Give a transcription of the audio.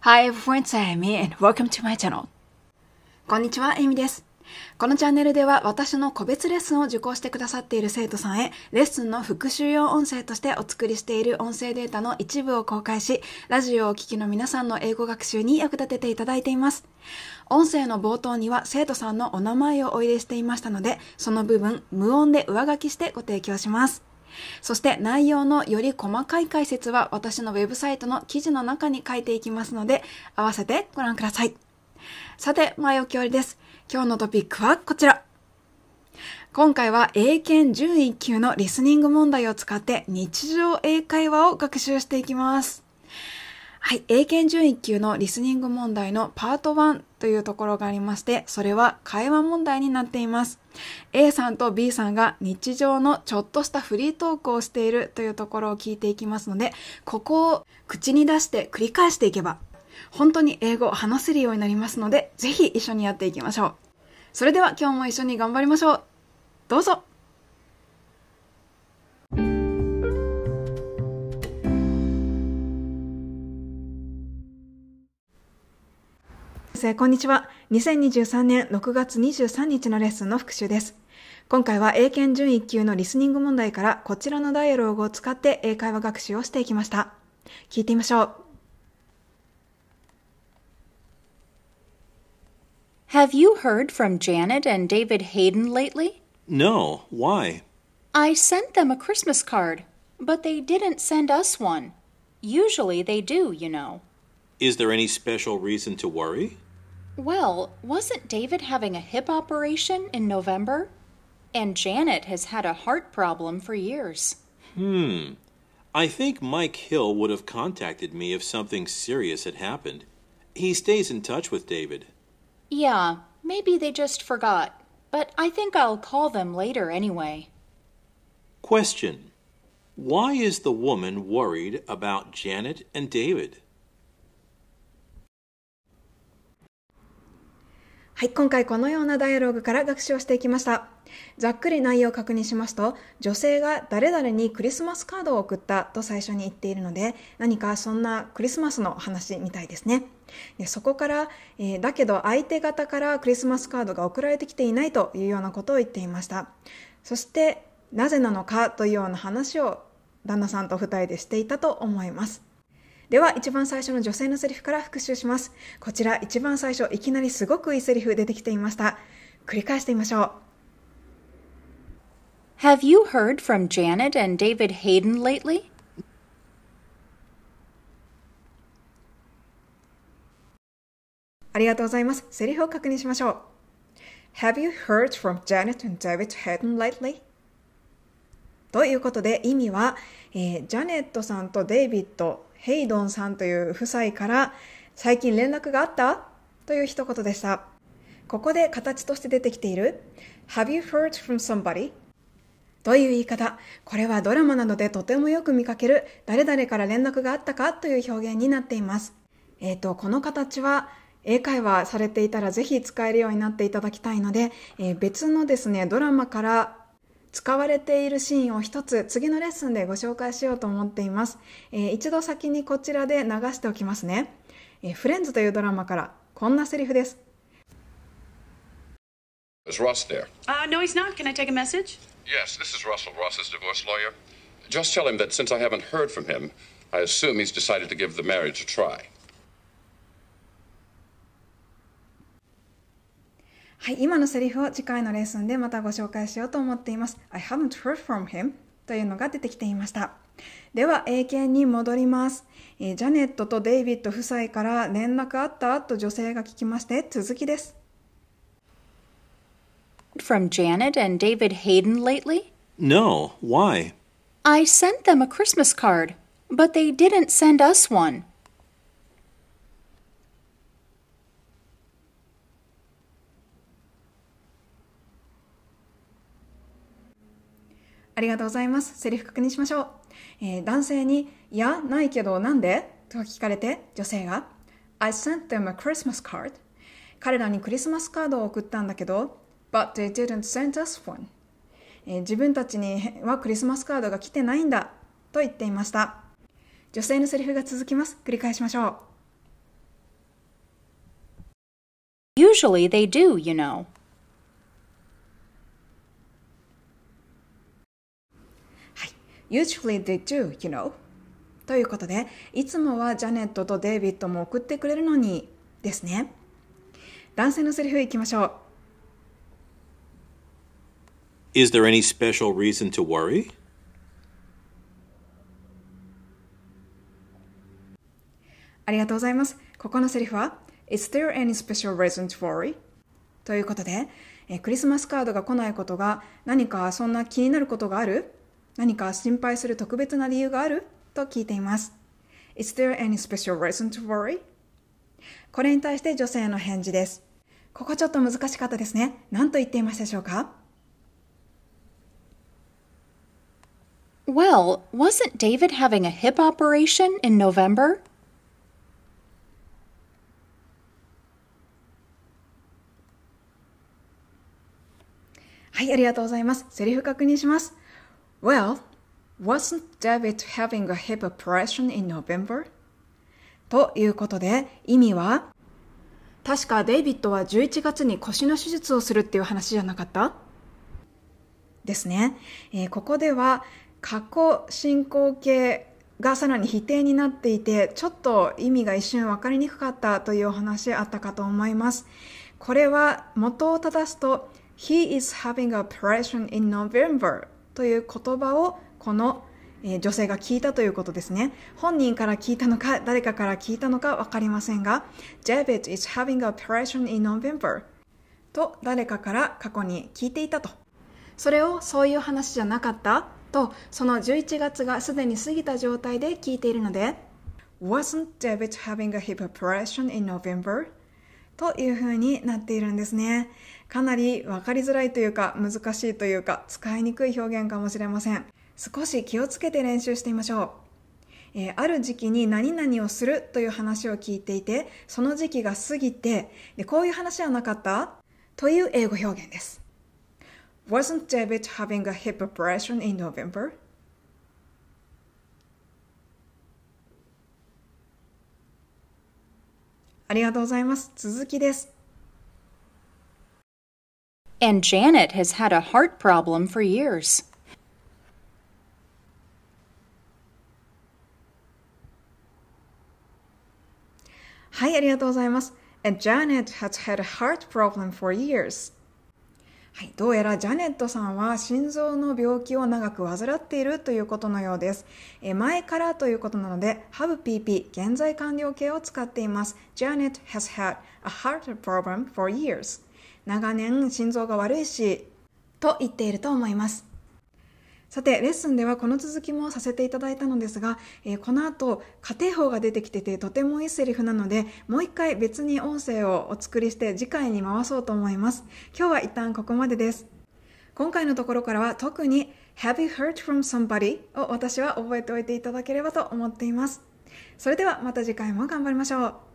Hi everyone, it's Amy and welcome to my channel. こんにちは、エミです。 このチャンネルでは私の個別レッスンを受講してくださっている生徒さんへ、レッスンの復習用音声としてお作りしている音声データの一部を公開し、ラジオをお聴きの皆さんの英語学習に役立てていただいています。音声の冒頭には生徒さんのお名前をお入れしていましたので、その部分、無音で上書きしてご提供します。そして内容のより細かい解説は私のウェブサイトの記事の中に書いていきますので、合わせてご覧ください。さて、前置き終わりです。今日のトピックはこちら。今回は英検準1級のリスニング問題を使って日常英会話を学習していきます。はい。英検準1級のリスニング問題のパート1というところがありまして、それは会話問題になっています。A さんと B さんが日常のちょっとしたフリートークをしているというところを聞いていきますので、ここを口に出して繰り返していけば、本当に英語を話せるようになりますので、ぜひ一緒にやっていきましょう。それでは今日も一緒に頑張りましょう。どうぞこんにちは。2023年6月23日のレッスンの復習です。今回は英検準1級のリスニング問題からこちらのダイアログを使って英会話学習をしていきました。聞いてみましょう。Have you heard from Janet and David Hayden lately? No. Why? I sent them a Christmas card, but they didn't send us one. Usually they do, you know. Is there any special reason to worry? Well, wasn't David having a hip operation in November? And Janet has had a heart problem for years. Hmm. I think Mike Hill would have contacted me if something serious had happened. He stays in touch with David. Yeah, maybe they just forgot. But I think I'll call them later anyway. Question Why is the woman worried about Janet and David? はい、今回このようなダイアログから学習をしていきました。ざっくり内容を確認しますと、女性が誰々にクリスマスカードを送ったと最初に言っているので、何かそんなクリスマスの話みたいですね。でそこから、えー、だけど相手方からクリスマスカードが送られてきていないというようなことを言っていました。そして、なぜなのかというような話を旦那さんと二人でしていたと思います。では、一番最初の女性のセリフから復習します。こちら、一番最初、いきなりすごくいいセリフ出てきていました。繰り返してみましょう。Have you heard from Janet and David Hayden lately? ありがとうございます。セリフを確認しましょう。Have you heard from Janet and David Hayden lately? ということで意味は、えー、ジャネットさんとデイビッドヘイドンさんという夫妻から最近連絡があったという一言でした。ここで形として出てきている Have you heard from somebody? という言い方？これはドラマなどでとてもよく見かける誰々から連絡があったかという表現になっています。えっ、ー、と、この形は英会話されていたらぜひ使えるようになっていただきたいので、えー、別のですね、ドラマから使われているシーンを一つ次のレッスンでご紹介しようと思っています。えー、一度先にこちらで流しておきますね、えー。フレンズというドラマからこんなセリフです。Is Ross there? Uh, no, he's not. Can I take a message? Yes, this is Russell, Ross's divorce lawyer. Just tell him that since I haven't heard from him, I assume he's decided to give the marriage a try. はい、今のセリフを次回のレッスンでまたご紹介しようと思っています。I haven't heard from him というのが出てきていました。では、英検に戻ります、えー、ジャネットとデイビッド夫妻から連絡あったと女性が聞きまして、続きです。From Janet and David Hayden lately? No, why? I sent them a Christmas card, but they didn't send us one. ありがとうございます。セリフ確認しましょう。えー、男性に、いや、ないけどなんで？と聞かれて、女性が、I sent them a Christmas card. 彼らにクリスマスカードを送ったんだけど、But they didn't send us one. えー自分たちにはクリスマスカードが来てないんだと言っていました。女性のセリフが続きます。繰り返しましょう。Usually they do, you know. Usually they do, you know. ということで、いつもはジャネットとデイビッドも送ってくれるのにですね。男性のセリフいきましょう。Is there any special reason to worry? ありがとうございます。ここのセリフは Is there any special reason to worry? ということで、えークリスマスカードが来ないことが何かそんな気になることがある？何か心配する特別な理由がある？と聞いています。Is there any special reason to worry? これに対して女性の返事です。ここちょっと難しかったですね。何と言っていましたでしょうか？Well, wasn't David having a hip operation in November? はい、ありがとうございます。セリフ確認します。Well, wasn't David having a hip operation in November? ということで、意味は、確かデイビッドは11月に腰の手術をするっていう話じゃなかった？ですね。えーここでは、過去進行形がさらに否定になっていて、ちょっと意味が一瞬分かりにくかったというお話あったかと思います。これは元を正すと、He is having a operation in November という言葉をこのえ女性が聞いたということですね。本人から聞いたのか、誰かから聞いたのかわかりませんが、David is having a operation in November と誰かから過去に聞いていたと。それをそういう話じゃなかった？と、その11月がすでに過ぎた状態で聞いているので、Wasn't David having a hip operation in November? という風になっているんですね。かなり分かりづらいというか難しいというか使いにくい表現かもしれません。少し気をつけて練習してみましょう。えーある時期に何々をするという話を聞いていて、その時期が過ぎて、でこういう話はなかった？という英語表現です。Wasn't David having a hip operation in November? ありがとうございます。続きです。And Janet has had a heart problem for years. はい、ありがとうございます。And Janet has had a heart problem for years. はい、どうやらジャネットさんは心臓の病気を長く患っているということのようです。え前からということなので、HubPP 現在完了形を使っています。Janet has had a heart problem for years. 長年心臓が悪いし、と言っていると思います。さて、レッスンではこの続きもさせていただいたのですが、えーこの後、家庭法が出てきててとてもいいセリフなので、もう一回別に音声をお作りして次回に回そうと思います。今日は一旦ここまでです。今回のところからは特に Have you heard from somebody? を私は覚えておいていただければと思っています。それではまた次回も頑張りましょう。